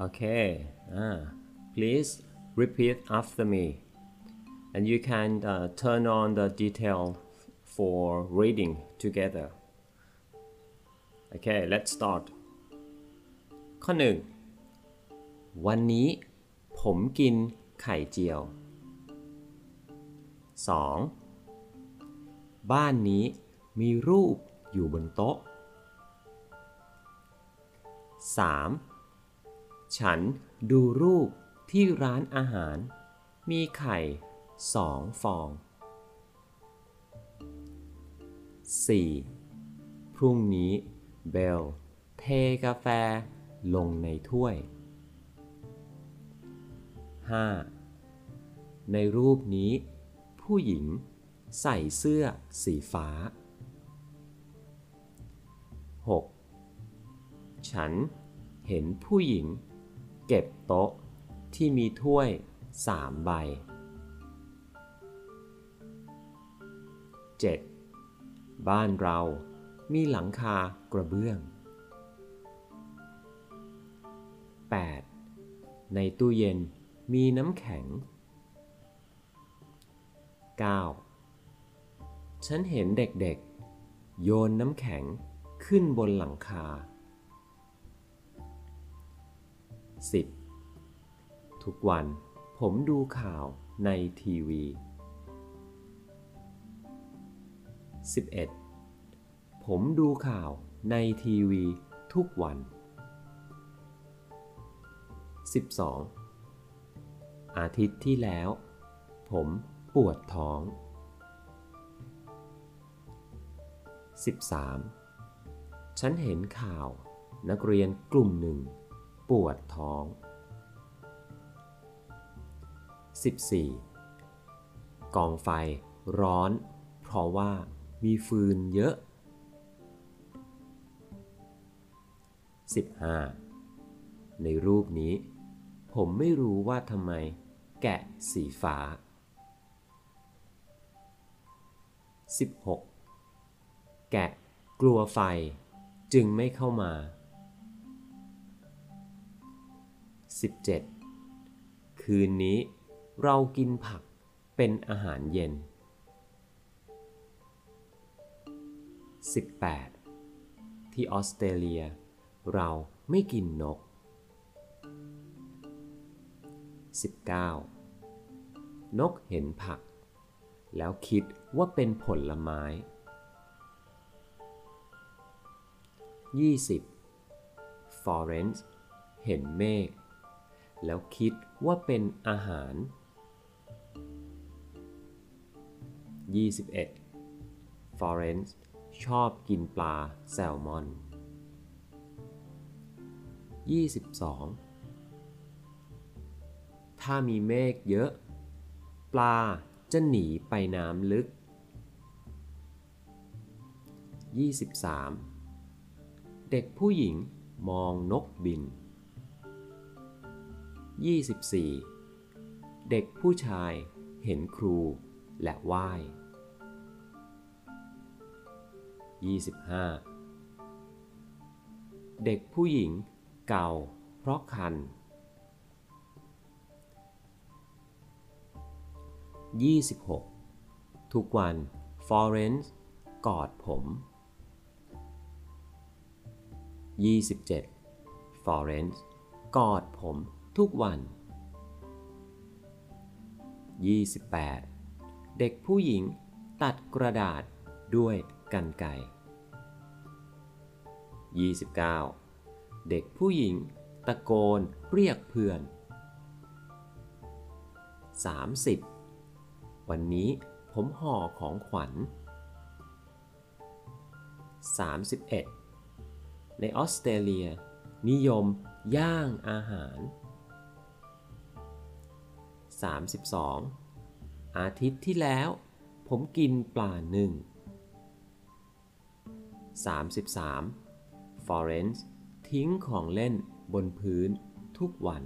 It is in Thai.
Okay, ah, please repeat after me. And you can uh, turn on the detail for reading together. Okay, let's start. ข้อหนึ่งวันนี้ผมกินไข่เจียว 2. บ้านนี้มีรูปอยู่บนโต๊ะ 3. ฉันดูรูปที่ร้านอาหาร มีไข่สองฟอง 4. พรุ่งนี้เบลเทกาแฟลงในถ้วย 5. ในรูปนี้ ผู้หญิงใส่เสื้อสีฟ้า 6. ฉันเห็นผู้หญิง เก็บโต๊ะที่มีถ้วยสามใบ 7. บ้านเรามีหลังคากระเบื้อง 8. ในตู้เย็นมีน้ำแข็ง 9. ฉันเห็นเด็กๆ โยนน้ำแข็งขึ้นบนหลังคา 10. ทุกวันผมดูข่าวในทีวี 11. ผมดูข่าวในทีวีทุกวัน 12. อาทิตย์ที่แล้ว ผมปวดท้อง 13. ฉันเห็นข่าวนักเรียนกลุ่มหนึ่ง ปวดท้อง 14. กองไฟร้อน เพราะว่ามีฟืนเยอะ 15. ในรูปนี้ ผมไม่รู้ว่าทำไม แกะสีฟ้า 16. แกะกลัวไฟจึงไม่เข้ามา 17. คืนนี้เรากินผักเป็นอาหารเย็น 18. ที่ออสเตรเลีย เราไม่กินนก 19. นกเห็นผัก แล้วคิดว่าเป็นผลไม้ 20. ฟลอเรนซ์เห็นเมฆ แล้วคิดว่าเป็นอาหาร 21. ฟลอเรนซ์ชอบกินปลาแซลมอน 22. ถ้ามีเมฆเยอะ ปลาจะหนีไปน้ำลึก 23. เด็กผู้หญิงมองนกบิน 24. เด็กผู้ชายเห็นครูและไหว้ 25. เด็กผู้หญิงเก่าเพราะคัน 26. ทุกวันฟอเรนซ์กอดผม 27. ฟอเรนซ์กอดผม ทุกวัน 28. เด็กผู้หญิงตัดกระดาษด้วยกันไกร 29. เด็กผู้หญิงตะโกนเรียกเพื่อน 30. วันนี้ผมห่อของขวัญ 31. ในออสเตรเลีย นิยมย่างอาหาร 32. อาทิตย์ที่แล้ว ผมกินปลาหนึ่ง 33. ฟอเรนซ์ทิ้งของเล่นบนพื้นทุกวัน